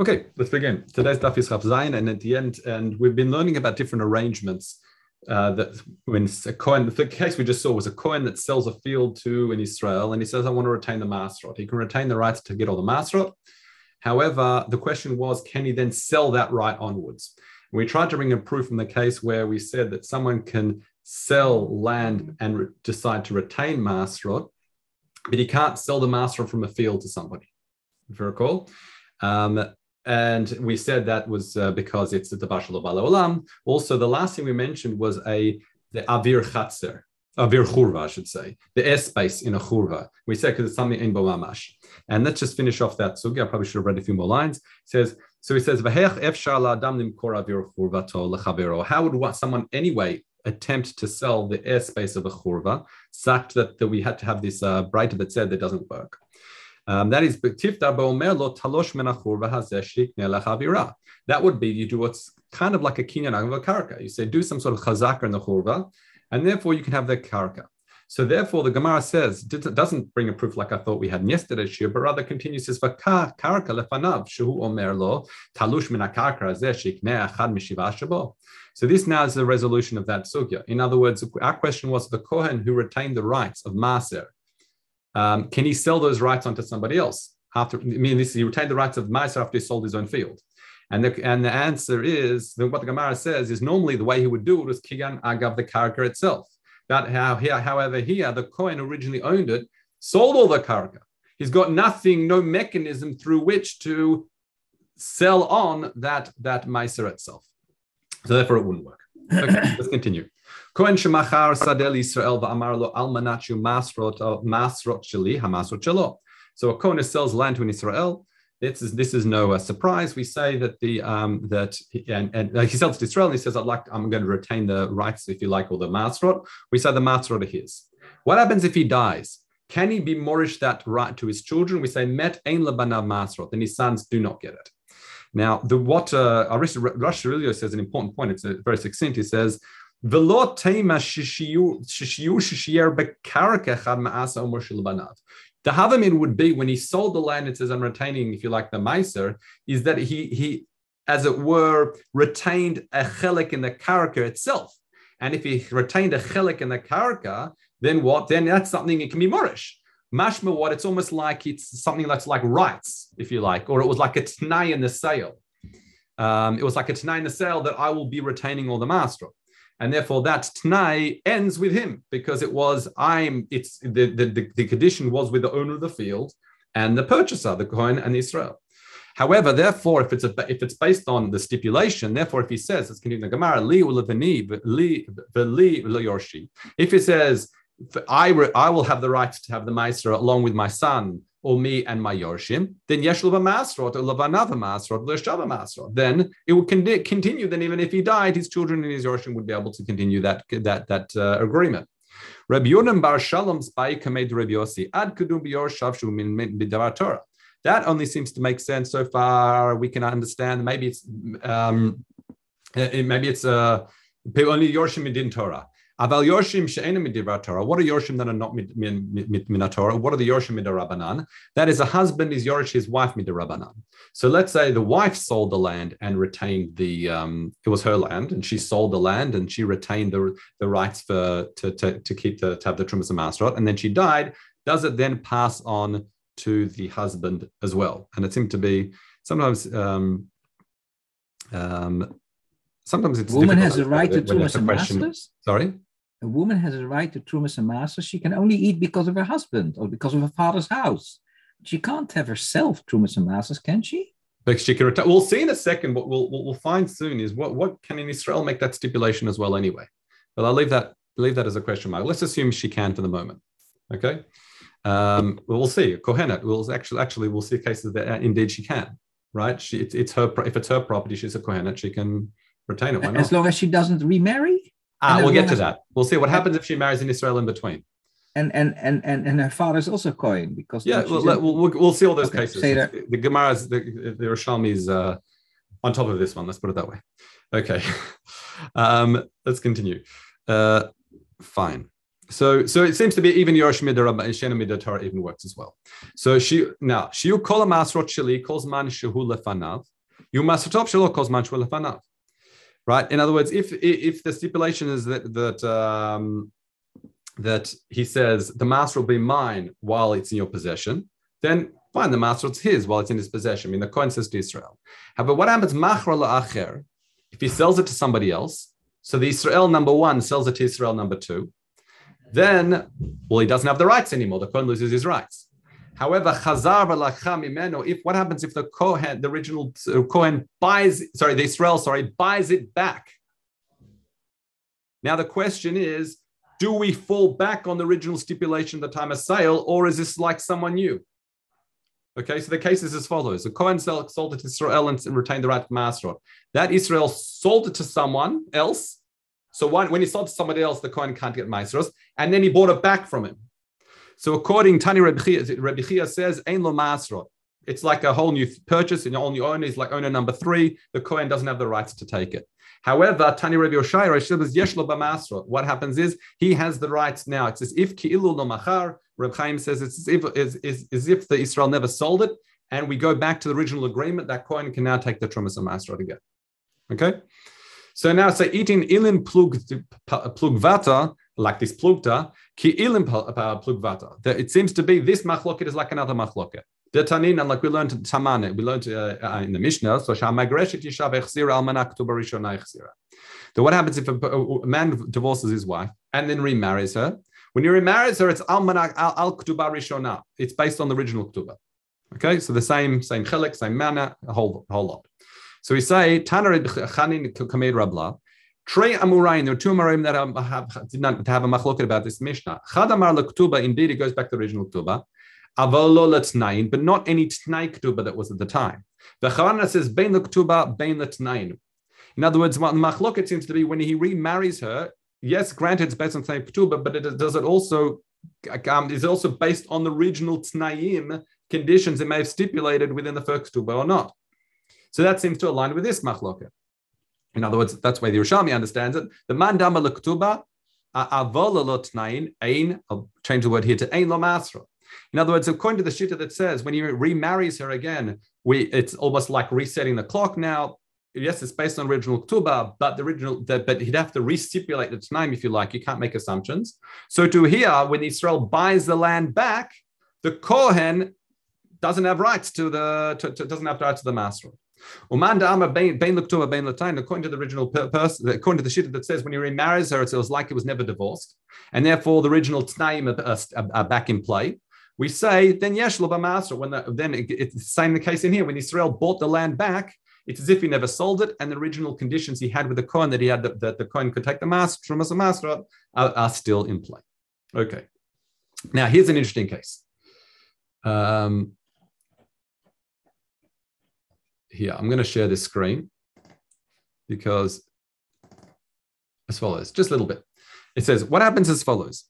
Okay, let's begin. Today's daf is Chav Zayin, and at the end, and we've been learning about different arrangements. Uh, that when a Kohen, the case we just saw was a coin that sells a field to in Israel, and he says, "I want to retain the masrot." He can retain the rights to get all the masrot. However, the question was, can he then sell that right onwards? We tried to bring a proof from the case where we said that someone can sell land and re- decide to retain masrot, but he can't sell the masrot from a field to somebody. If you recall. Um, and we said that was uh, because it's the Bashal of Olam. Also, the last thing we mentioned was a the Avir Chatzer, Avir Churva, I should say, the airspace in a Churva. We said because it's something in Bomamash. And let's just finish off that sugi. I probably should have read a few more lines. It says, so he says, How would someone anyway attempt to sell the airspace of a churva, such that, that we had to have this uh, braita that said that doesn't work? Um, that is, that would be you do what's kind of like a kinyan of a karka. You say do some sort of chazaka in the churva, and therefore you can have the karka. So therefore, the Gemara says doesn't bring a proof like I thought we had in yesterday's shiur, but rather continues says karka lefanav shehu omer lo talush So this now is the resolution of that sugya. In other words, our question was the kohen who retained the rights of maser um, can he sell those rights onto somebody else? After I mean, this, he retained the rights of Meiser after he sold his own field. And the, and the answer is what the Gemara says is normally the way he would do it was kigan agav the karka itself. That how here, however, here the Kohen originally owned it, sold all the karka. He's got nothing, no mechanism through which to sell on that that Meiser itself. So therefore, it wouldn't work. Okay, let's continue. Kohen shemachar sadel Yisrael va'amar lo almanachu masrot masrot sheli hamasrot shelo. So a Kohen sells land to an Israel. This is this is no uh, surprise. We say that the um, that and, and uh, he sells to Israel and he says, "I'd like I'm going to retain the rights, if you like, or the masrot." We say the masrot are his. What happens if he dies? Can he be morish that right to his children? We say met ein labanav masrot, and his sons do not get it. Now, the what uh, Rosh says an important point. It's a, very succinct. He says the Havamin would be when he sold the land, it says, I'm retaining, if you like, the Meiser, is that he, he, as it were, retained a chelik in the karaka itself. And if he retained a chelik in the karaka, then what? Then that's something it can be morish. Mashma, what? It's almost like it's something that's like rights, if you like, or it was like a t'nai in the sale. Um, it was like a t'nai in the sale that I will be retaining all the master and therefore that tnai ends with him because it was I'm. It's the the, the, the condition was with the owner of the field and the purchaser, the Kohen and Israel. However, therefore, if it's a, if it's based on the stipulation, therefore, if he says, let's continue the Gemara, li li yorshi. If he says, I, I will have the right to have the Maestro along with my son or me and my Yorshim, then Yesh Masrot or Lavanava Masrot, Leshava Masrot. Then it would con- continue. Then even if he died, his children and his Yorshim would be able to continue that that that uh, agreement. Rabbi Yonim Bar Shalom Spai Kamed Rabbi Yossi Ad Kudum Shavshu Min Bidavar Torah. That only seems to make sense so far. We can understand. Maybe it's um, maybe it's uh, only Yorshim in Torah. Aval Yorshim Torah. What are Yorshim that are not min Torah? What are the Yorshim midirabanan? That is, a husband is Yorsh his wife midirabanan. So let's say the wife sold the land and retained the. Um, it was her land, and she sold the land and she retained the, the rights for to, to, to keep the to have the trumas and masrot, and then she died. Does it then pass on to the husband as well? And it seemed to be sometimes. Um, um, sometimes it's woman has a right to and masters. Sorry a woman has a right to trumas and masters. She can only eat because of her husband or because of her father's house. She can't have herself trumas and masters, can she? Because she can retire. We'll see in a second. What we'll, we'll find soon is what, what can in Israel make that stipulation as well anyway. But I'll leave that leave that as a question mark. Let's assume she can for the moment. Okay. Um, we'll see. Kohenet. We'll actually actually we'll see cases that uh, indeed she can. Right. She it's, it's her if it's her property. She's a Kohenet. She can retain it. As long as she doesn't remarry. Ah, we'll get to that. We'll see what happens if she marries in Israel in between. And and and and, and her father's also Kohen because yeah, we'll, we'll, we'll, we'll, see all those okay, cases. The, the Gemara's the the Yerushalmi's uh, on top of this one. Let's put it that way. Okay, um, let's continue. Uh, fine. So, so it seems to be even Yerush Shena Torah even works as well. So she now Shiu Kol Masrot Sheli man Shehu Lefanav. You Masrotop Shelo calls man Shehu Lefanav. Right. In other words, if if the stipulation is that that um, that he says the master will be mine while it's in your possession, then fine, the master it's his while it's in his possession. I mean, the Kohen says to Israel. However, what happens machra la'acher if he sells it to somebody else? So the Israel number one sells it to Israel number two then, well, he doesn't have the rights anymore. The Kohen loses his rights. However, chazar imeno, if what happens if the Kohen, the original uh, Kohen buys, sorry, the Israel, sorry, buys it back? Now the question is, do we fall back on the original stipulation at the time of sale, or is this like someone new? Okay, so the case is as follows: the Kohen sold it to Israel and retained the right to master. That Israel sold it to someone else, so when he sold to somebody else, the Kohen can't get maestros, and then he bought it back from him. So according Tani Rabbi Chia says, "Ein lo maestro." It's like a whole new purchase, and all new owner is like owner number three. The Kohen doesn't have the rights to take it. However, Tani Rabbi Oshaya says yeshlo b'masro. What happens is he has the rights now. It's as if ki'ilu no machar. Reb Chaim says it's as if, as, if the Israel never sold it, and we go back to the original agreement. That Kohen can now take the trumas masro again. Okay. So now say eating ilin plug plugvata, like this plugta, plugvata. It seems to be this machloket is like another machloket. The tanin, and like we learned tamane, we learned uh, uh, in the Mishnah, so shamagreshet yishav echzira almanak tubarishona echzira. So what happens if a, a, man divorces his wife and then remarries her? When he remarries her, it's almanak al, al rishona. It's based on the original ktuba. Okay, so the same same chelik, same manner, a whole whole lot. So we say Tanar Chanin Kamed Rabla. Trey Amurain, there are two Amuraim that have, did not have a machloket about this Mishnah. Chad Amar indeed, it goes back to the original Ktuba. Avalo Letnain, but not any Tnai Ktuba that was at the time. The Charana says Bein Lektuba, Bein Letnain. In other words, what machloket seems to be when he remarries her, yes, granted, it's based on Tnai Ktuba, but it does it also um, is also based on the original Tnaim conditions it may have stipulated within the first Ktuba or not. So that seems to align with this machloket. In other words, that's why the Yerushalmi understands it. The mandama lektuba ein. I'll change the word here to ein lo masra. In other words, according to the shita that says when he remarries her again, we it's almost like resetting the clock now. Yes, it's based on original ktuba, but the original, the, but he'd have to restipulate the time if you like. You can't make assumptions. So to here, when Israel buys the land back, the kohen doesn't have rights to the to, to, doesn't have rights to the master. According to the original person, according to the shita that says when he remarries her, it was like it was never divorced, and therefore the original tnaim are, are, back in play. We say then yesh master. When the, then it, it's the same the case in here. When Israel bought the land back, it's as if he never sold it, and the original conditions he had with the Kohen that he had that the, the Kohen could take the master from as a master are, are, still in play. Okay. Now here's an interesting case. Um, here, I'm going to share this screen because as follows, just a little bit. It says, what happens as follows?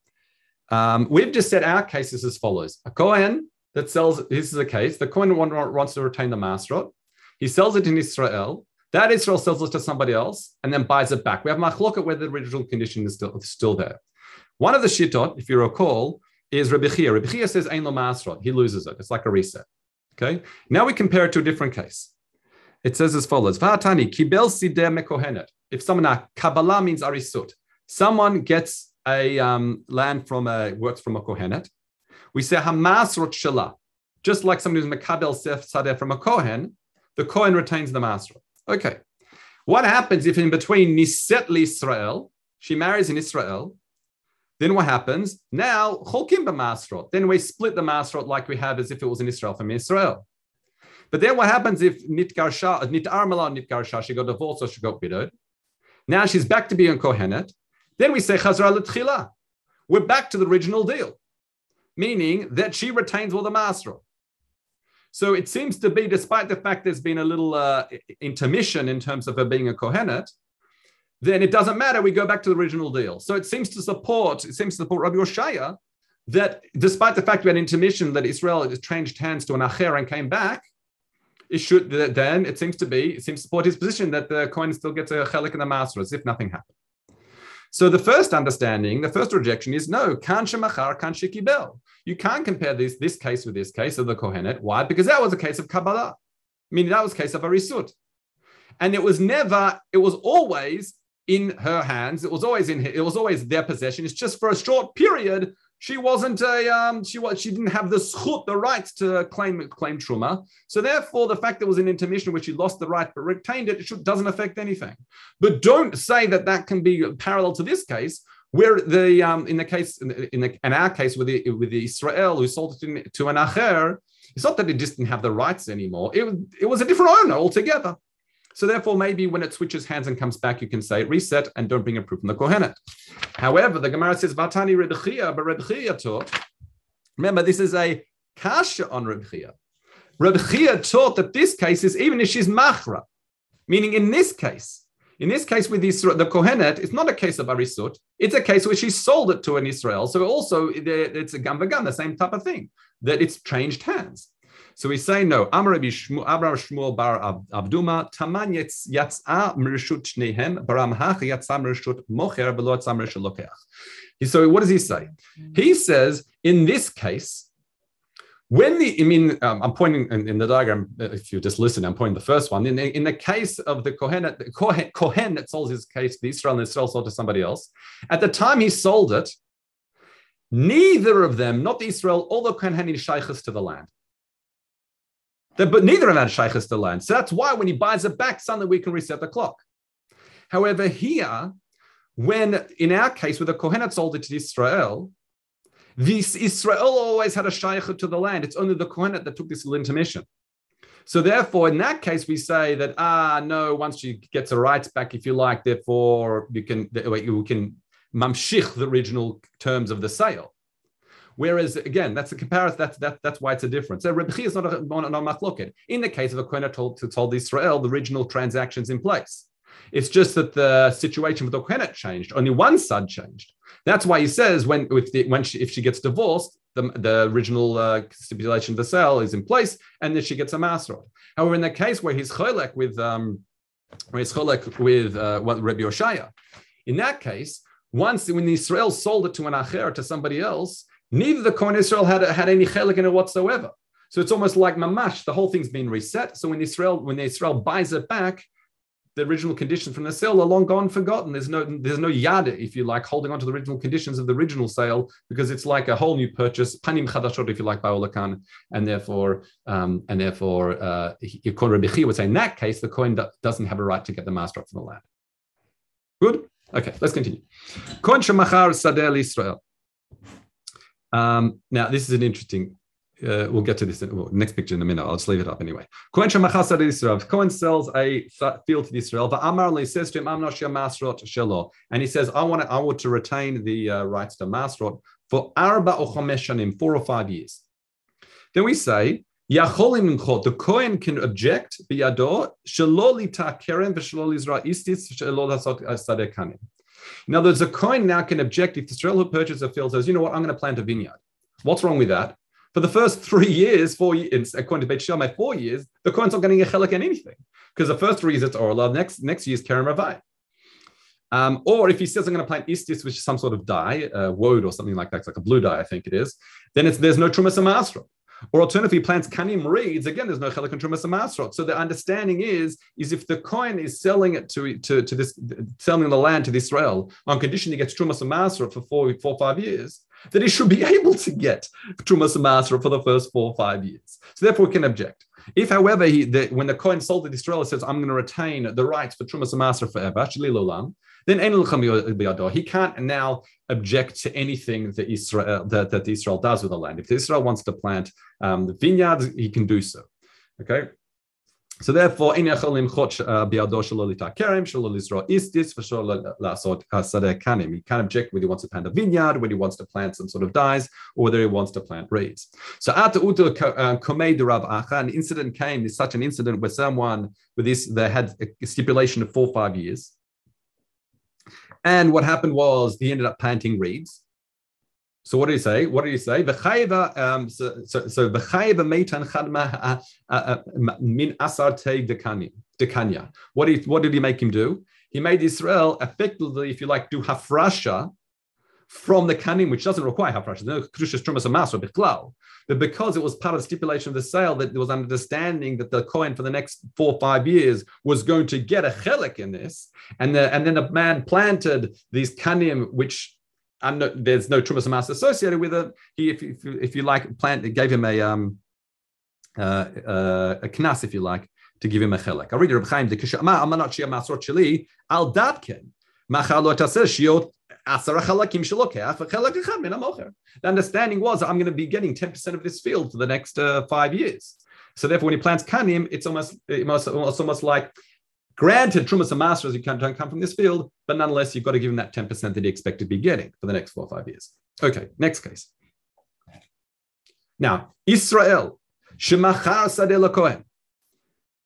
Um, we've just set our cases as follows. A Kohen that sells, this is a case, the Kohen wants to retain the masterot. He sells it in Israel. That Israel sells it to somebody else and then buys it back. We have machloket where the original condition is still, still there. One of the shitot, if you recall, is Rabbi Chia. Rabbi Chia says, Ein lo masrot. He loses it. It's like a reset. Okay. Now we compare it to a different case. It says as follows: V'hatani kibel sideh mekohenet. If someone a Kabbalah means arisut, someone gets a um, land from a works from a kohenet. We say hamasrot shala, just like someone who's mekabel sef sadeh from a kohen, the kohen retains the masrot. Okay, what happens if in between niset Israel, she marries in Israel? Then what happens? Now cholkim b'masrot. Then we split the masrot like we have as if it was in Israel from Israel. But then what happens if Garsha, Nit Armala, Nit she got divorced or she got widowed? Now she's back to being a Kohenet. Then we say Chazra L'tchila. We're back to the original deal, meaning that she retains all the master. So it seems to be, despite the fact there's been a little uh, intermission in terms of her being a Kohenet, then it doesn't matter. We go back to the original deal. So it seems to support, it seems to support Rabbi Oshaya that despite the fact we had intermission that Israel changed hands to an Acher and came back, it should then it seems to be it seems to support his position that the Kohen still gets a chelik in the master as if nothing happened. So the first understanding, the first rejection is no, kan shemachar, kan shekibel. You can't compare this, this case with this case of the Kohenet. Why? Because that was a case of Kabbalah, meaning that was a case of a Arisut. And it was never, it was always in her hands. It was always in, it was always their possession. It's just for a short period she wasn't a um, she was she didn't have the schut, the right to claim claim truma. So therefore, the fact there was an intermission which she lost the right but retained it, it should, doesn't affect anything. But don't say that that can be parallel to this case. Where the um, in the case in, the, in, our case with the with the Israel who sold it to an acher, it's not that it just didn't have the rights anymore. It, it was a different owner altogether. So therefore, maybe when it switches hands and comes back, you can say reset and don't bring a proof from the Kohenet. However, the Gemara says Vatani Redchia, but Redchia taught. Remember, this is a kasha on Redchia. Redchia taught that this case is even if she's machra, meaning in this case, in this case with Israel, the Kohenet, it's not a case of Arisut. It's a case where she sold it to an Israel. So also it's a gam the same type of thing, that it's changed hands. So we say no. Amar Rabbi Shmuel bar Abduma taman yatsa merishut shnehem baram hach yatsa merishut mocher below yatsa merishut lokeach. So what does he say? He says in this case, when the, I mean, um, I'm pointing in, in, the diagram, uh, if you just listen, I'm pointing the first one. In, in the case of the Kohen, Kohen, Kohen that sold his case to Israel and Israel sold to somebody else, at the time he sold it, neither of them, not the Israel or the Kohen, had any to the land. But neither of them had shaykhs to land. So that's why when he buys it back, suddenly we can reset the clock. However, here, when in our case, with the Kohenet sold it to Israel, this Israel always had a shaykh to the land. It's only the Kohenet that took this little intermission. So therefore, in that case, we say that ah no, once she gets her rights back, if you like, therefore you can we can mamshich the original terms of the sale. Whereas again, that's a comparison. That's that, that's why it's a difference. So Rebbe is not a machloket. In the case of a kohen told to told Israel, the original transactions in place. It's just that the situation with the kohen changed. Only one side changed. That's why he says when if the, when she, if she gets divorced, the, the original uh, stipulation of the sale is in place, and then she gets a masrot. However, in the case where he's cholek with um, where he's cholek with uh, Rabbi Oshaya, in that case, once when Israel sold it to an acher to somebody else, Neither the Kohen Israel had, had any chelik in it whatsoever. So it's almost like mamash. The whole thing's been reset. So when Israel when Israel buys it back, the original conditions from the sale are long gone, forgotten. There's no there's no yada, if you like, holding on to the original conditions of the original sale because it's like a whole new purchase, panim chadashot, if you like, by Olakan, and therefore um, and therefore, uh, Rabbi would say in that case the Kohen doesn't have a right to get the master up from the land. Good. Okay, let's continue. Kohen shemachar sadel Israel. Um, now, this is an interesting. Uh, we'll get to this in, well, next picture in a minute. I'll just leave it up anyway. Cohen Cohen sells a field to Israel. But Amar says to him, "I'm not sure masrot shelo," and he says, "I want to, I want to retain the uh, rights to masrot for arba or shanim, four or five years." Then we say, "Yacholim The Kohen can object shelo lita kerem v'shelo lizra istis shelo lasot sadekanim. In other words, a Kohen now can object if the Israel who purchases a field says, you know what, I'm going to plant a vineyard. What's wrong with that? For the first three years, four years, according to Beit Shammai, four years, the Kohen's not getting a chelik in anything because the first three years it's Orla, next next year is Ravai. Um, or if he says I'm going to plant istis, which is some sort of dye, uh, woad or something like that, it's like a blue dye, I think it is, then it's there's no trumas amasra. Or alternatively, plants kanim reeds. Again, there's no chelik and trumas masrot. So the understanding is, is if the Kohen is selling it to, to, to this, selling the land to Israel on condition he gets trumas masrot for four, four, five years, that he should be able to get trumas masrot for the first four or five years. So therefore, we can object. If, however, he, the, when the Kohen sold to Israel, says, I'm going to retain the rights for trumas masrot forever, then he can't now object to anything that Israel uh, that, that Israel does with the land. If Israel wants to plant um, the vineyards, he can do so. Okay. So therefore, in uh, biado He can't object whether he wants to plant a vineyard, whether he wants to plant some sort of dyes, or whether he wants to plant reeds. So at the uh, Rav an incident came. There's such an incident where someone with this they had a stipulation of four or five years. And what happened was he ended up planting reeds. So what did he say? What did he say? Um, so so chadma uh, uh, uh, min dekanya. What did what did he make him do? he made Israel effectively, if you like, do hafrasha from the kanim, which doesn't require hafrasha. No kedushas trumas amasra bichlal. But because it was part of the stipulation of the sale that there was understanding that the Kohen for the next four or five years was going to get a chelik in this, and the, and then the man planted these kanim, which no, there's no trumas amas associated with it. He, if, if, if you like, plant gave him a um uh, uh, a knas, if you like, to give him a chelik. I'll read Reb Chaim the kishama amanat shia masrot sheli al datken machalo taser shiot the understanding was I'm going to be getting 10% of this field for the next uh, five years. So therefore, when he plants kanim, it's almost it's almost, almost like granted trumas and masters you can't don't come from this field, but nonetheless you've got to give him that 10% that he expected to be getting for the next four or five years. Okay, next case. Now, Israel, shemachar sadeh kohen.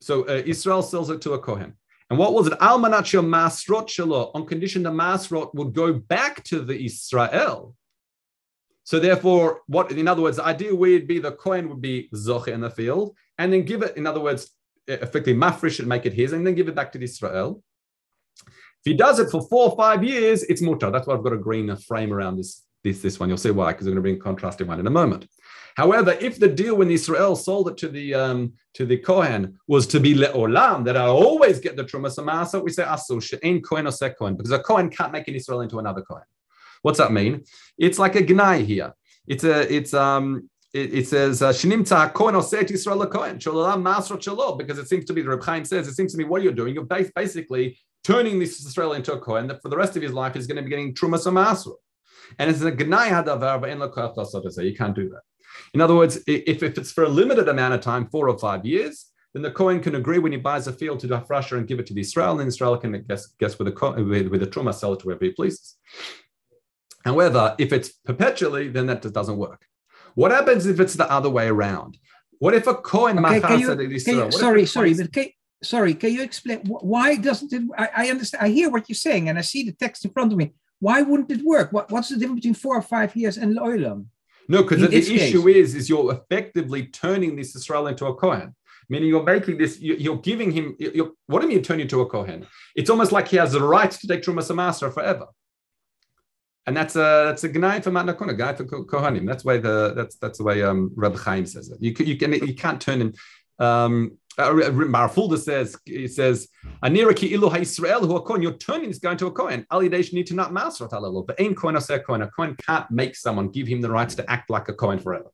So uh, Israel sells it to a kohen. And what was it? Almanachio masrot shelo, on condition the masrot would go back to the Israel. So therefore, what in other words, the idea would be the Kohen would be zoche in the field, and then give it, in other words, effectively mafresh and make it his, and then give it back to the Israel. If he does it for four or five years, it's mutar. That's why I've got a green frame around this, this, this one. You'll see why, because I'm going to bring contrasting one in a moment. However, if the deal when Israel sold it to the um, to the Kohen was to be le'olam, that I always get the trumas amasa, we say asul she'en Kohen or Kohen, because a Kohen can't make an Israel into another Kohen. What's that mean? It's like a gnai here. It's a it's um it, says uh, shnimta Kohen oset Israel Kohen shololam masrot shalo because it seems to be the Reb Chaim says it seems to me what you're doing you're basically turning this Israel into a Kohen that for the rest of his life he's going to be getting trumas amasra. And it's a gnai hadavar, but you can't do that. In other words, if, if it's for a limited amount of time, four or five years, then the Kohen can agree when he buys a field to do Hafrasha and give it to the Israel, and then Israel can guess, guess with, the, with, with the Truma, sell it to wherever he pleases. However, if it's perpetually, then that just doesn't work. What happens if it's the other way around? What if a Kohen okay, can you, can you, sorry, sorry, but can, sorry, can you explain why doesn't it? I, I, understand, I hear what you're saying, and I see the text in front of me. Why wouldn't it work? What, what's the difference between four or five years and Oilam? No, because the issue case. is, is you're effectively turning this Israel into a Kohen. Meaning you're making this, you're giving him, you're, what do you mean turn you into a Kohen? It's almost like he has the right to take Trumas Master forever. And that's a that's a gnai for matna kuna, gnai for kohanim. That's why the that's that's the way um Rabbi Chaim says it. You you can you can't turn him. Um, uh, Marfulda says he says Aniraki ilu Israel who a coin. You're turning this guy into a Kohen. Alidesh need to not master it. But coin or say coin. A Kohen can't make someone give him the rights to act like a Kohen forever.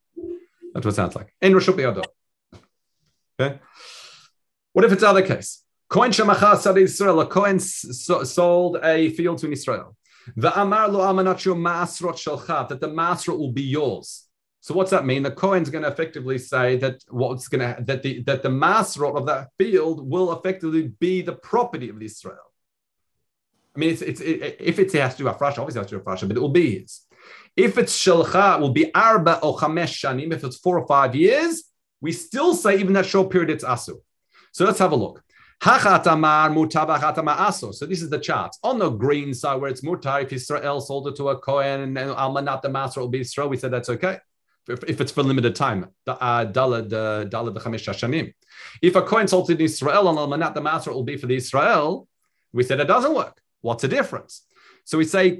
That's what it sounds like. In Rashub Okay. What if it's other case? Kohen shemachar sad Israel. A Kohen sold a field to Israel. The amar lo amanatio masrot shalcha that the masrot will be yours. So what's that mean? The Kohen's going to effectively say that what's going to that the that the masrot of that field will effectively be the property of Israel. I mean, it's, it's it, if it has to do a fresh, obviously has to do a fresh, but it will be his. If it's shalcha, it will be arba or chamesh shanim. If it's four or five years, we still say even that short period it's asu. So let's have a look. So this is the chart. On the green side where it's mutar, if Israel sold it to a Kohen and almanat the master will be Israel, we said that's okay if, it's for limited time. Uh, if a Kohen sold in Israel and Almanat the master will be for the Israel, we said it doesn't work. What's the difference? So we say,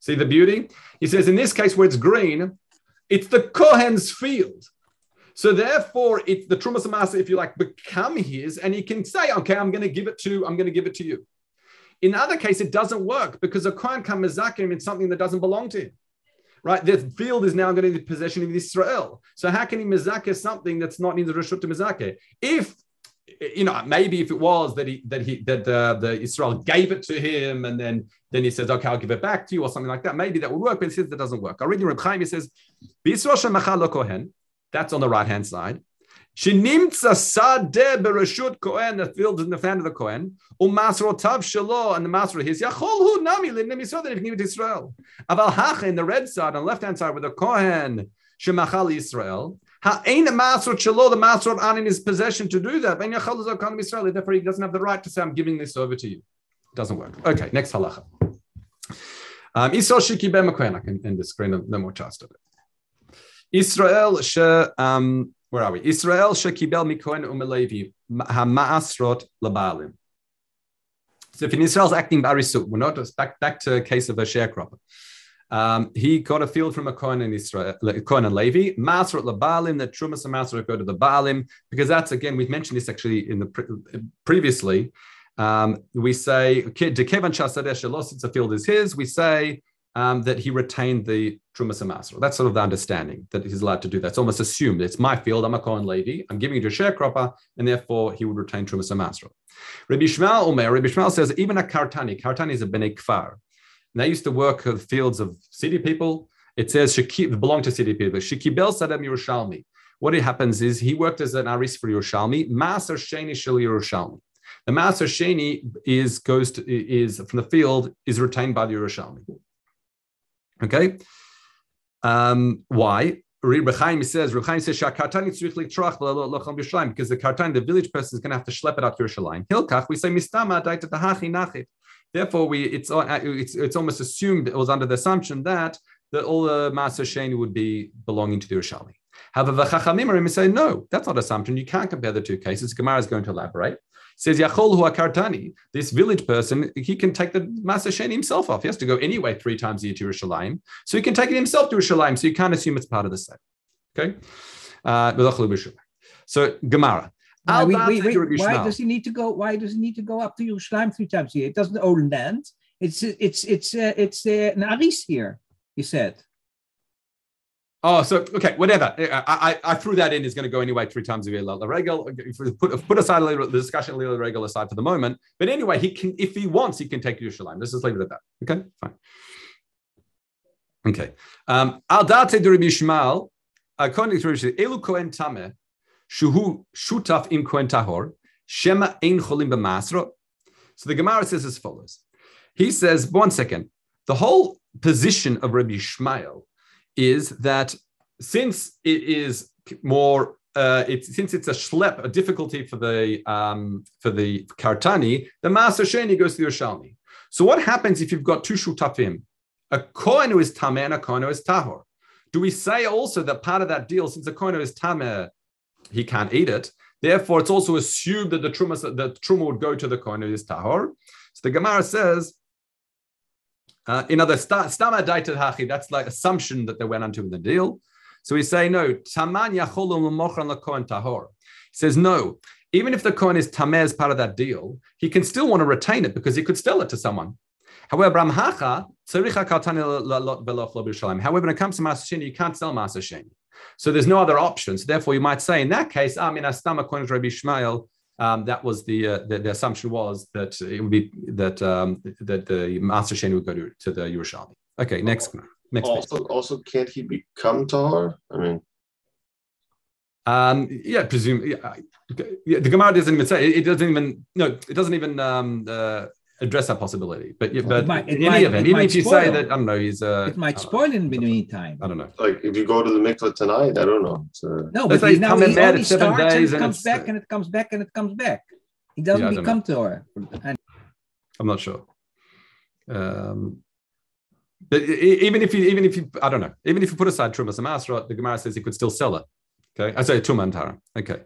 See the beauty? He says, in this case where it's green, it's the Kohen's field. So therefore, it's the Trumas Masa, if you like, become his, and he can say, okay, I'm going to give it to, I'm going to give it to you. In other case, it doesn't work because a Kohen can mezakim in something that doesn't belong to him. Right, the field is now going to be the possession of Israel. So how can he mezake something that's not in the reshut to mezake? If you know, maybe if it was that he that he that the, the Israel gave it to him and then then he says, okay, I'll give it back to you or something like that. Maybe that would work, but he says that doesn't work. I read in Reb Chaim, he says. That's on the right hand side. Shenimtza sadeh bereshut kohen, the field in the hand of the kohen, umasrotav shelo, and the master his yachol hu nami limnim yisrael, that he can give to Israel. Aval hacha in the red side, on the left hand side, with the kohen shemachal Israel, Ha'ain masrot shelo, the masrot on in his possession to do that. Ben yachol zakan Israel, therefore he doesn't have the right to say, I'm giving this over to you. Doesn't work. Okay, next halacha. Um, Israel shiki ben I can end the screen, no more charts of it. Israel she um, where are we? Israel shekibel mikohen umelevi. ha'ma'asrot labalim. So if an Israel's acting barisut, we're not back, back to a case of a sharecropper. Um, he got a field from a Kohen in Israel, Kohen and Levi. Masrat labalim, the Trumas and Masrat go to the Baalim, because that's again, we've mentioned this actually in the pre- previously. Um, we say, Dekevan Chasadesh since the field is his, we say um, that he retained the Trumas and Masrat. That's sort of the understanding that he's allowed to do that. It's almost assumed it's my field, I'm a Kohen Levi, I'm giving it to a sharecropper, and therefore he would retain Trumas and Masrat. Rabbi Shmuel Omer, Rabbi Shmuel says, even a Kartani, Kartani is a Bnei Kfar. And they used to work the fields of city people. It says Shekib belong to city people. Shekibel Sadem Yerushalmi. What happens is he worked as an aris for Yerushalmi. Maser Sheni Shel Yerushalmi. The Maser Sheni is goes to, is from the field is retained by the Yerushalmi. Okay. Um, why? Reb Chaim says, Reb Chaim says, because the kartan, the village person, is going to have to schlep it out to Yerushalayim. Hilkach, we say, Mistama nachit. Therefore, we it's, uh, it's it's almost assumed it was under the assumption that that all the Maser Sheni would be belonging to the Yerushalmi. However, Chachamim say no, that's not assumption. You can't compare the two cases. Gemara is going to elaborate. Says Yachol hu Kartani, this village person, he can take the Sheni himself off. He has to go anyway three times a year to Yerushalayim, so he can take it himself to Yerushalayim. So you can't assume it's part of the same. Okay, uh, so Gemara. Why, wait, wait, wait. why does he need to go? Why does he need to go up to Yerushalayim three times a year? It doesn't own land. It's it's it's uh, it's uh, an aris here. He said. Oh, so okay, whatever. I, I, I threw that in. Is going to go anyway three times a year. La Regal. Put put aside the discussion La Regal aside for the moment. But anyway, he can if he wants, he can take Yerushalayim. Let's just leave it at that. Okay, fine. Okay. Um, Al date de Rabbi Shmuel, according to Elu Kohen Tameh, Shuhu Shutaf im Kohen Tahor, Shema Ein Cholim B'Masra. So the Gemara says as follows. He says, one second, the whole position of Rabbi Shmuel is that since it is more uh, it's since it's a schlep, a difficulty for the um, for the kartani, the master sheni goes to the Yerushalmi. So what happens if you've got two shutafim, a kohen who is tameh and a kohen who is tahor? Do we say also that part of that deal, since a kohen who is tameh he can't eat it. Therefore, it's also assumed that the truma, the truma would go to the kohen who is tahor. So the Gemara says, uh, in other stama daitat hachi, that's like assumption that they went onto in the deal. So we say no. Taman yacholum tahor. He says no. Even if the kohen is tameh as part of that deal, he can still want to retain it because he could sell it to someone. However, However, when it comes to Masashini, you can't sell Masashini. So there's no other options. Therefore, you might say in that case, I mean, Astam according to Rabbi Shmuel, um, that was the, uh, the, the assumption was that it would be that um, that the master Sheni would go to, to the Yerushalmi. Okay, next next. Also, also, can't he become Tahar? I mean, um, yeah, presume. Yeah, yeah, the Gemara doesn't even say it, it doesn't even no, it doesn't even um, uh, address that possibility. But yeah, but might, in any event, even if you spoil. say that I don't know, he's a it might spoil in the meantime. I don't know. Like if you go to the mikvah tonight, I don't know. Uh, no, but he's now he only starts and it comes back and it comes back and it comes back. He doesn't yeah, become Torah. I'm not sure. Um, but even if you, even if you, I don't know, even if you put aside Trumas and Masra, the Gemara says he could still sell it. Okay, I say Truma and Tara. Okay,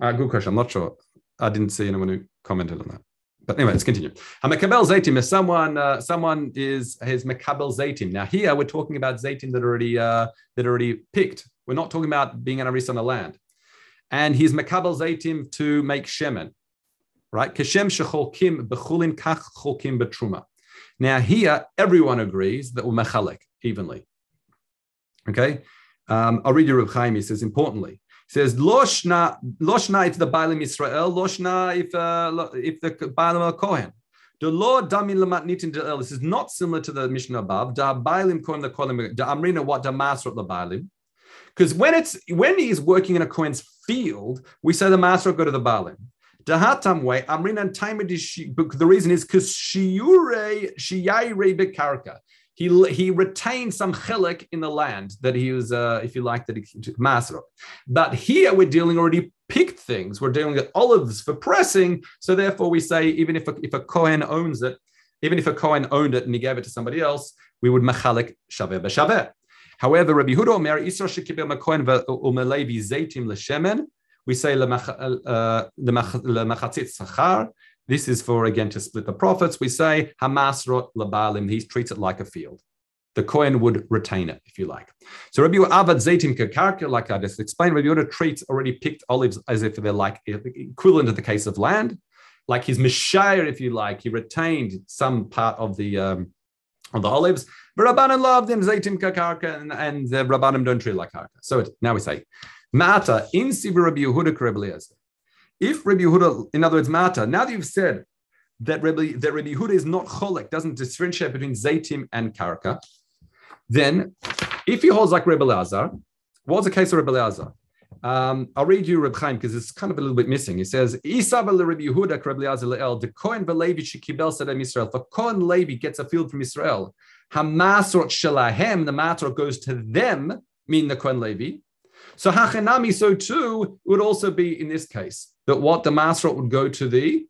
uh, good question. I'm not sure. I didn't see anyone who commented on that. But anyway, let's continue. Hamakabel zaitim is someone. Uh, someone is his makabel zaitim. Now here we're talking about zaitim that already uh, that already picked. We're not talking about being an aris on the land. And he's makabel zaitim to make shemen, right? Keshem shecholkim bechulin kach cholkim betruma. Now here everyone agrees that we're mechalek evenly. Okay, um, I'll read you Reb Chaim. He says importantly says loshna loshna if the Baalim Israel, loshna if uh, if the Baalim Kohen. The law damin lamat nitin This is not similar to the mission above. Da Baalim Kohen the Kohen da Amrina what da Masrot the Baalim. Because when it's when he's working in a Kohen's field, we say the Masrot go to the Baalim. Dahatam way Amrina time the reason is because shiure shiyai bekarka he, he retained some chelik in the land that he was, uh, if you like, that he took master. But here we're dealing already picked things. We're dealing with olives for pressing. So therefore, we say even if a, if a kohen owns it, even if a kohen owned it and he gave it to somebody else, we would machalik shaveh b'shaveh. However, Rabbi Huda Omer Isra shekibel makohen u'melevi zaitim l'shemen we say lemachatzit sachar. This is for again to split the profits. We say Hamas rot labalim. He treats it like a field. The Kohen would retain it, if you like. So Rabbi Avad Zaitim Kakarka, like I just explained, Rabbi Yehuda treats already picked olives as if they're like equivalent to the case of land, like his Mishayr, if you like. He retained some part of the um, of the olives. But Rabbanim love them, Zaitim Kakarka, and, and the Rabbanim don't treat like karka. So it, now we say, Mata in Sibir Rabbi Yehuda Rabbi If Rabbi Yehuda, in other words, Mata, now that you've said that Rabbi, that Rabbi Yehuda is not cholek, doesn't differentiate between Zaitim and Karka, then, if he holds like Rebbe Lazar, what's the case of Rebbe Lazar? Um, I'll read you Reb Chaim because it's kind of a little bit missing. He says, "Isaba Rebbe Yehuda Rebbe Lazar le'el the Kohen v'Levi shekibel sedem Israel. If Kohen Levi gets a field from Israel, Hamasrot shelahem, the matter goes to them, meaning the Kohen Levi. So hachenami, so too, would also be in this case that what the masrot would go to the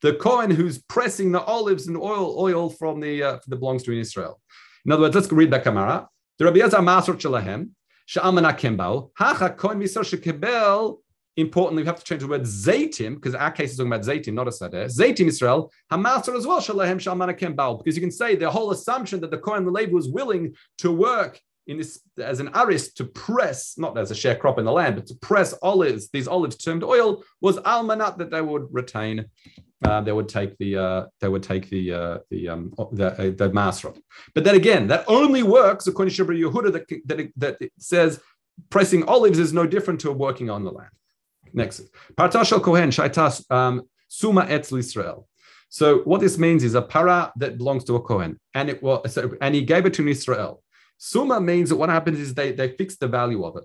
the Kohen who's pressing the olives and oil oil from the uh, that belongs to Israel. In other words, let's read the Gemara. The Rabbi Yezer Masur Shalahem, Sha'amana Kimbal, Hacha Kohen Misor Shekebel. Importantly, we have to change the word Zaitim because our case is talking about Zaitim, not a Sadeh. Zaytim Israel, Hamasar as well, Shalahem Sha'amana Kimbal. Because you can say the whole assumption that the Kohen the Levi was willing to work in this as an aris to press, not as a sharecrop in the land, but to press olives, these olives termed oil, was almanat that they would retain uh, they would take the uh, they would take the uh, the um, the, uh, the masra. But then again, that only works according to Shabbat Yehuda that, that, that it says pressing olives is no different to working on the land. Next, Partashal Kohen Shaitas um, Suma Etz Israel. So what this means is a para that belongs to a Kohen, and it was so, and he gave it to Israel. Suma means that what happens is they they fix the value of it.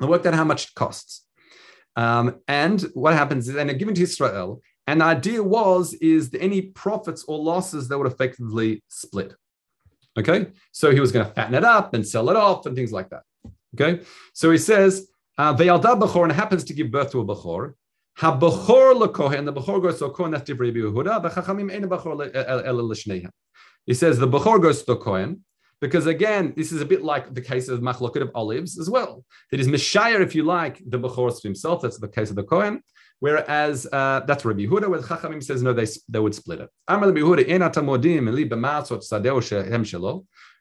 They worked out how much it costs. Um, and what happens is, and they're given to Israel, and the idea was is that any profits or losses that would effectively split. Okay, so he was going to fatten it up and sell it off and things like that. Okay, so he says uh, bechor and happens to give birth to a bechor. Ha bechor lekohen, the bechor goes to a kohen. That's Rabbi Yehuda. Bechor el He says the bechor goes to the kohen. Because again, this is a bit like the case of machloket of olives as well. That is Mishayir, if you like, the Bechor to himself. That's the case of the Kohen. Whereas uh, that's Rabbi Yehuda, where Chachamim says no, they, they would split it.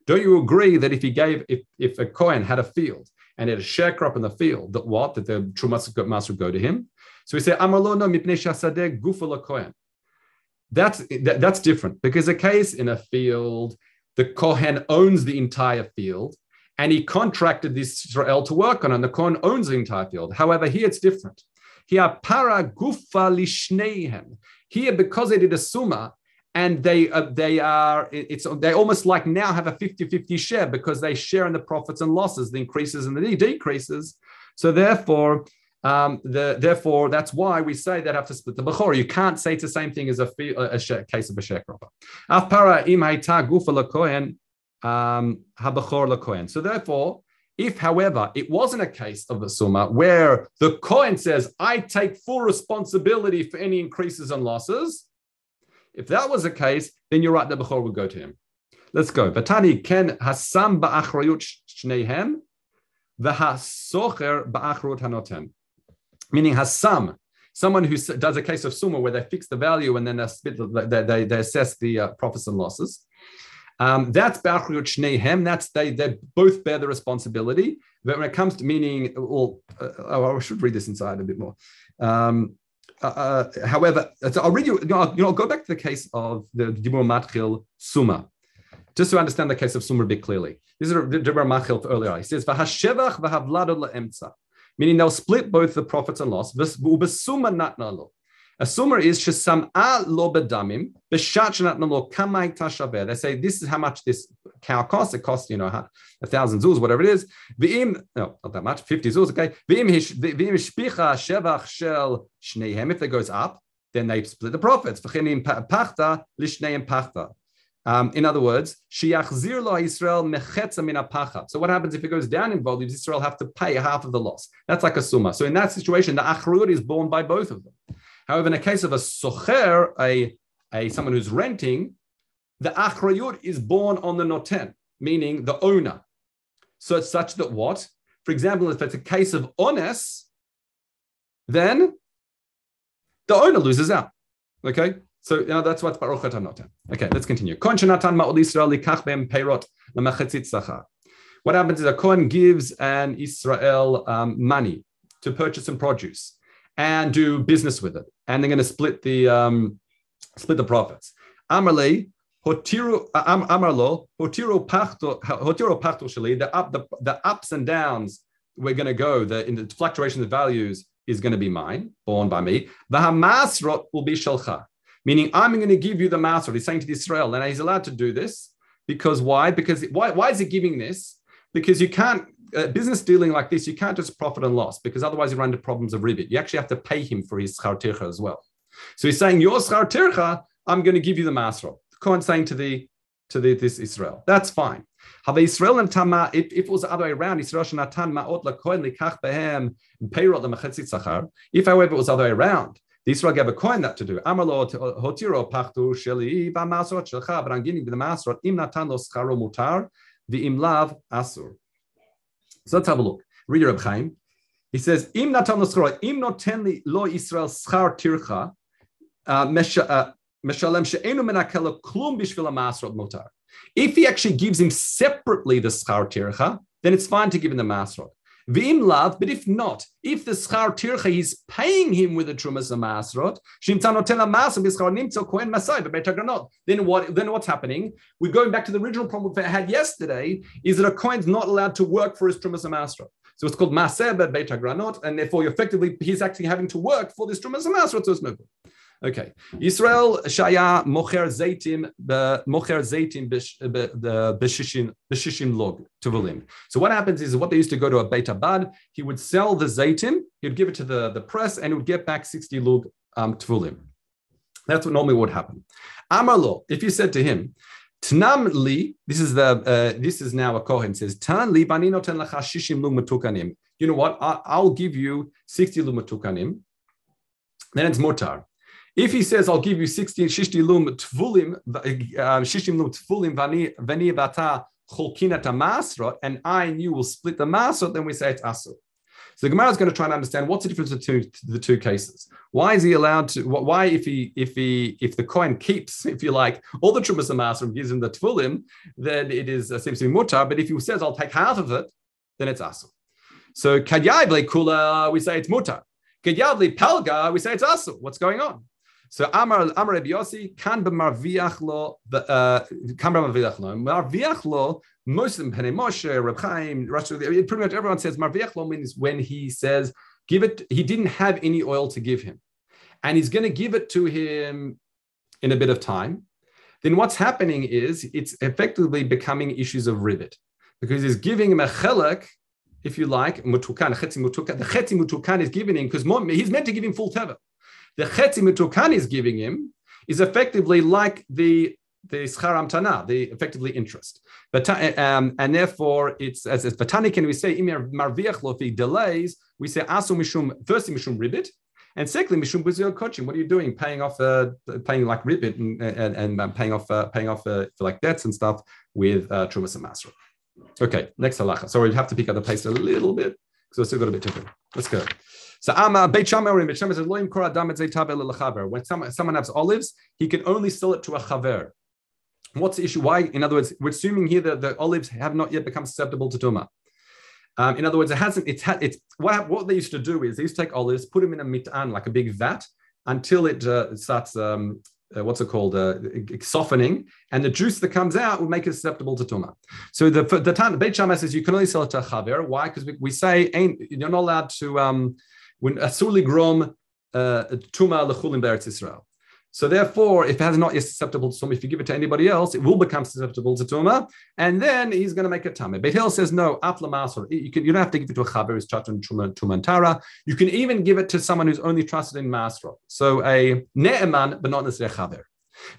Don't you agree that if he gave, if, if a Kohen had a field and had a sharecrop in the field, that what? That the True Trumas would go to him? So we say, Amalona mipnei shasadeh gufala Kohen. That's, that, that's different because a case in a field, the Kohen owns the entire field and he contracted this Israel to work on, and the Kohen owns the entire field. However, here it's different. Here, para gufa lishneihem. Here, because they did a summa, and they uh, they are it's they almost like now have a 50-50 share because they share in the profits and losses, the increases and the decreases. So therefore, um, the, therefore, that's why we say that to split the bechor. You can't say it's the same thing as a, a, a share, case of a sharecropper. Afpara im gufa lakohen um, habachor lakohen. So therefore, if, however, it wasn't a case of the Summa where the Kohen says, I take full responsibility for any increases and losses, if that was the case, then you're right, the Bechor would go to him. Let's go. Vatani ken hasam ba'achrayut shnehem v'hasocher ba'achrut hanoten. Meaning hasam, someone who does a case of summa where they fix the value and then they, they, they, assess the uh, profits and losses. Um, that's Ba'achriyut Shnehem. That's they they both bear the responsibility. But when it comes to meaning, well, uh, oh, I should read this inside a bit more. Um, uh, uh however, so I'll read you. You know, I'll go back to the case of the Dibur Matchil Suma, just to understand the case of Suma a bit clearly. This is Dibur Matchil earlier. He says, "V'hashevach v'havladol le'emtza," meaning they'll split both the profits and loss. V'ubesuma natnalo. A sumer is shesam'a lo bedamim b'shat lo kamai tashaver. They say this is how much this cow costs. It costs you know a thousand zuz, whatever it is. V'im no not that much, fifty zuz. Okay. V'im shpicha shevach shel shneihem. If it goes up, then they split the profits. V'chinim pachta lishneim pachta. Um, in other words, lo Israel. So what happens if it goes down in volume? Israel have to pay half of the loss. That's like a summa. So in that situation, the achrut is borne by both of them. However, in the case of a socher, a, a someone who's renting, the achrayut is born on the noten, meaning the owner. So it's such that what? For example, if it's a case of ones, then the owner loses out. Okay, so now that's what Baruch Notan. Okay, let's continue. What happens is a Kohen gives an Israel um, money to purchase some produce and do business with it, and they're going to split the um, split the profits. Amarle hotiru amarlo hotiru pachto hotiru pachto shali the up the, the ups and downs we're going to go the in the fluctuation of values is going to be mine, born by me. The hamasrot will be shalcha, meaning I'm going to give you the masrot. He's saying to Israel, and he's allowed to do this because why? Because why? Why is he giving this? Because you can't uh, business dealing like this, you can't just profit and loss because otherwise you run into problems of ribit. You actually have to pay him for his schartircha as well. So he's saying your schartircha, I'm going to give you the masrot. Kohen saying to the to the, this Israel, that's fine. Have Israel and Tama, if, if it was the other way around, Israel Shanatan Ma'ot Lakoin Likach Behem Payroll the Mechetzit Sachar. If, however, it was the other way around, the Israel gave a Kohen that to do. Amarlo Hotiro Pachtu Sheli Bamasrot Shelcha, but I'm giving the Masrot Im Natan Lo Scharo Mutar, the Im Lav Asur. So let's have a look. Read your Reb Chaim. He says, Im Natan Lo Scharo, Im Noten Lo Israel Schar Tircha, uh, uh, Meshalem She'enu Menakela Klum Bishvil Masrot Mutar. If he actually gives him separately the schar tircha, then it's fine to give him the masrot. V'im lav, but if not, if the schar tircha is paying him with the trumas masrot, then what? Then what's happening? We're going back to the original problem we had yesterday. Is that a Kohen's not allowed to work for his trumas masrot? So it's called maseh beta granot, and therefore effectively he's actually having to work for this trumas masrot. So it's no good. Okay. Israel shaya mocher zaitim the mocher zaitim b'shishim log tuvulim. So what happens is what they used to go to a beit abad. He would sell the zaitim. He'd give it to the, the press, and he would get back sixty lug um, tuvulim. That's what normally would happen. Amarlo, if you said to him, Tnam li, this is the uh, this is now a Kohen says, Tan li banino ten lacha shishim lug matukanim. You know what? I, will give you 60 lug matukanim. Then it's mutar. If he says, I'll give you 60 shishti lum tvulim, uh, shishim lum tvulim vani vata cholkinat masrot, and I and you will split the masrot, then we say it's asu. So the Gemara is going to try and understand what's the difference between the two cases. Why is he allowed to? Why, if he, if he, if the Kohen keeps, if you like, all the trumas and gives him the tfulim, then it is uh, seems to be mutar. But if he says, "I'll take half of it," then it's asu. So kadyai kula, we say it's mutar. Kadyavli pelga, we say it's asu. What's going on? So Amar Amar Rabbi Yossi kan b'marviach lo uh, kan b'marviach lo. Marviach lo most of Penei Moshe Reb Chaim pretty much everyone says marviach lo means when he says give it he didn't have any oil to give him. And he's going to give it to him in a bit of time. Then what's happening is it's effectively becoming issues of ribit. Because he's giving him a chelak if you like mutukan the chetzi mutukan is giving him because he's meant to give him full teva the chetzi mitukan is giving him is effectively like the the scharam tana, the effectively interest. But um, and therefore it's as as Batani can we say imir marviach lofi delays we say asu mishum firstly mishum ribit and secondly mishum buzil coaching. What are you doing? Paying off uh, paying like ribit and and, and paying off uh, paying off uh, for like debts and stuff with uh, trumas and. Okay, next halacha. So we have to pick up the pace a little bit because we've still got a bit go. Let's go. So Ama Beit Shammai Beit says Loim Kor Adam When someone, someone has olives, he can only sell it to a chaver. What's the issue? Why? In other words, we're assuming here that the olives have not yet become susceptible to tuma. Um, in other words, it hasn't. It's had. It's what what they used to do is they used to take olives, put them in a mitan like a big vat until it uh, starts. Um, uh, what's it called? Uh, softening, and the juice that comes out will make it susceptible to tuma. So the the, the Beit Shammai says you can only sell it to a chaver. Why? Because we, we, say ain't you're not allowed to. Um, when asuli grom uh, tuma lechulim beretz Israel. So therefore, if it has not yet susceptible to tuma, if you give it to anybody else, it will become susceptible to tuma, and then he's going to make a tame. Beit Hill says no, aflamasor. You can you don't have to give it to a chaber who's trusted in tuma, tuma. You can even give it to someone who's only trusted in masro. So a ne'eman, but not necessarily a.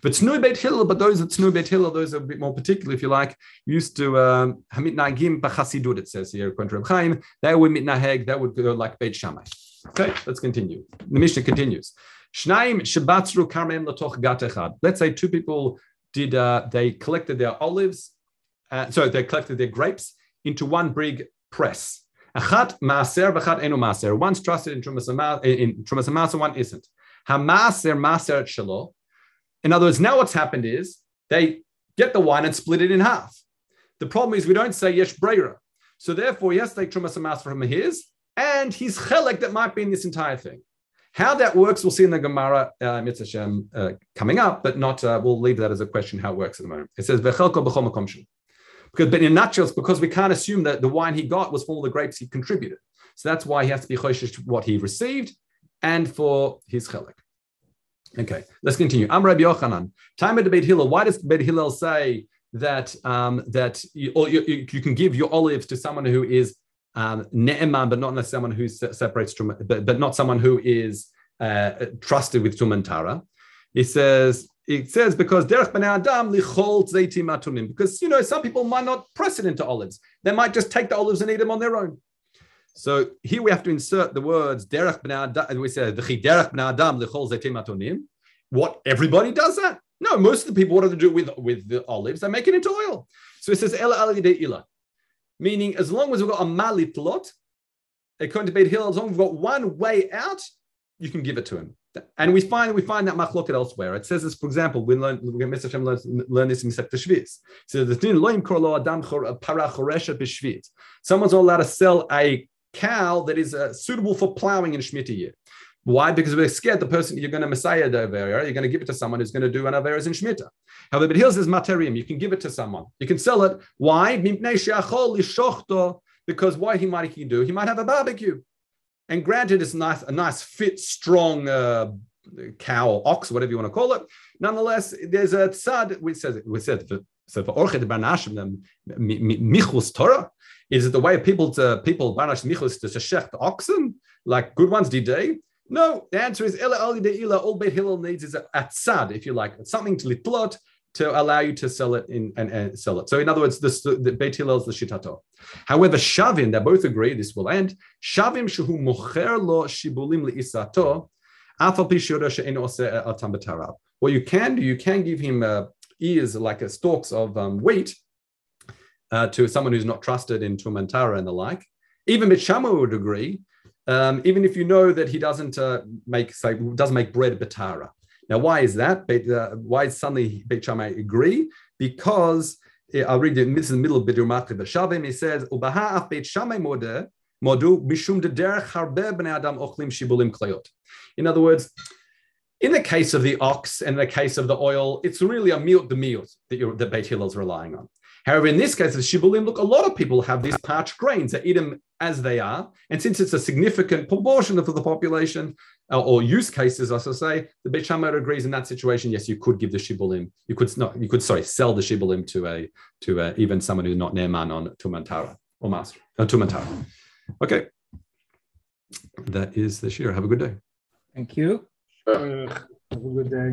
But Tznu Beit Hillel, but those that Tznu Beit Hillel, those are a bit more particular, if you like, used to um, Hamit Nagim B'chasidut, it says here, according to Reb Chaim, that would mitnaheg, that would go like Beit Shammai. Okay, let's continue. The Mishnah continues. Let's say two people did uh, they collected their olives, uh, sorry, they collected their grapes into one big press. One's trusted in trumas in trumas one isn't. Hamaser maser shelo. In other words, now what's happened is they get the wine and split it in half. The problem is we don't say yesh breira. So therefore, to take trumas from his, and he's chelek that might be in this entire thing. How that works, we'll see in the Gemara uh, Mitzvah uh, coming up, but not. Uh, we'll leave that as a question how it works at the moment. It says because, but in a nutshell, it's because we can't assume that the wine he got was from all the grapes he contributed. So that's why he has to be choshish what he received and for his chelik. Okay, let's continue. I'm Rabbi Yochanan. Time the Beit Hillel. Why does Beit Hillel say that um, that you, you, you, can give your olives to someone who is um, ne'eman, but not necessarily someone who separates from, but, but not someone who is uh, trusted with tumantara? He says it says because derech b'nei adam lichol zeitim atunim. Because you know some people might not press it into olives; they might just take the olives and eat them on their own. So here we have to insert the words derech b'nei adam. We say derech b'nei adam lichol zeitim atunim. What everybody does that? No, most of the people what do they do with with the olives? They make it into oil. So it says ela ila, meaning as long as we've got a malit lot, according to Beit Hill, as long as we've got one way out, you can give it to him. And we find we find that machloket elsewhere. It says this, for example, we learn Mr. Hashem learn, this in Masechta Shvius. So the thing loim korlo adam para choresha b'shvit. Someone's not allowed to sell a cow that is uh, suitable for plowing in Shemitah year. Why? Because we're scared the person you're going to messiah the Avera, you're going to give it to someone who's going to do an Averas in Shemitah. However, but here's this materium. You can give it to someone. You can sell it. Why? Because why he might he do? He might have a barbecue. And granted, it's nice, a nice, fit, strong uh, cow or ox, whatever you want to call it. Nonetheless, there's a tzad which says, we said, so for Orchet Barnashim, Michus Torah, is it the way people to people Barnash Michus to shecht oxen, like good ones did they? No, the answer is Ela Ali Ila, all Beit Hillel needs is a, a tzad, if you like, something to litlot, to allow you to sell it in and, and sell it. So in other words, this, the Beit Hillel is the shitato. However, Shavim, they both agree, this will end. Shavim shehu mocher lo shibulim b'tarav. What you can do, you can give him uh, ears like uh, stalks of um, wheat uh, to someone who's not trusted in Tumantara and the like. Even Bishama would agree, um, even if you know that he doesn't uh, make say doesn't make bread batara. Now, why is that? Uh, why suddenly Beit Shammai agree? Because eh, I'll read it. This is the middle of Bidur But Shavim, he says, "Ubaha'af Beit Shammai modu modu adam ochlim shibulim klayot." In other words, in the case of the ox and the case of the oil, it's really a miut the miut that, that Beit is relying on. However, in this case of shibulim, look, a lot of people have these parched grains. They eat them as they are. And since it's a significant proportion of the population, uh, or use cases, as I should say, the Beit Shammai agrees in that situation. Yes, you could give the shibulim. You could not. You could sorry sell the shibulim to a to a, even someone who's not ne'eman on tumantara or master uh, tumantara. Okay, that is the shiur. Have a good day. Thank you. Uh, Have a good day.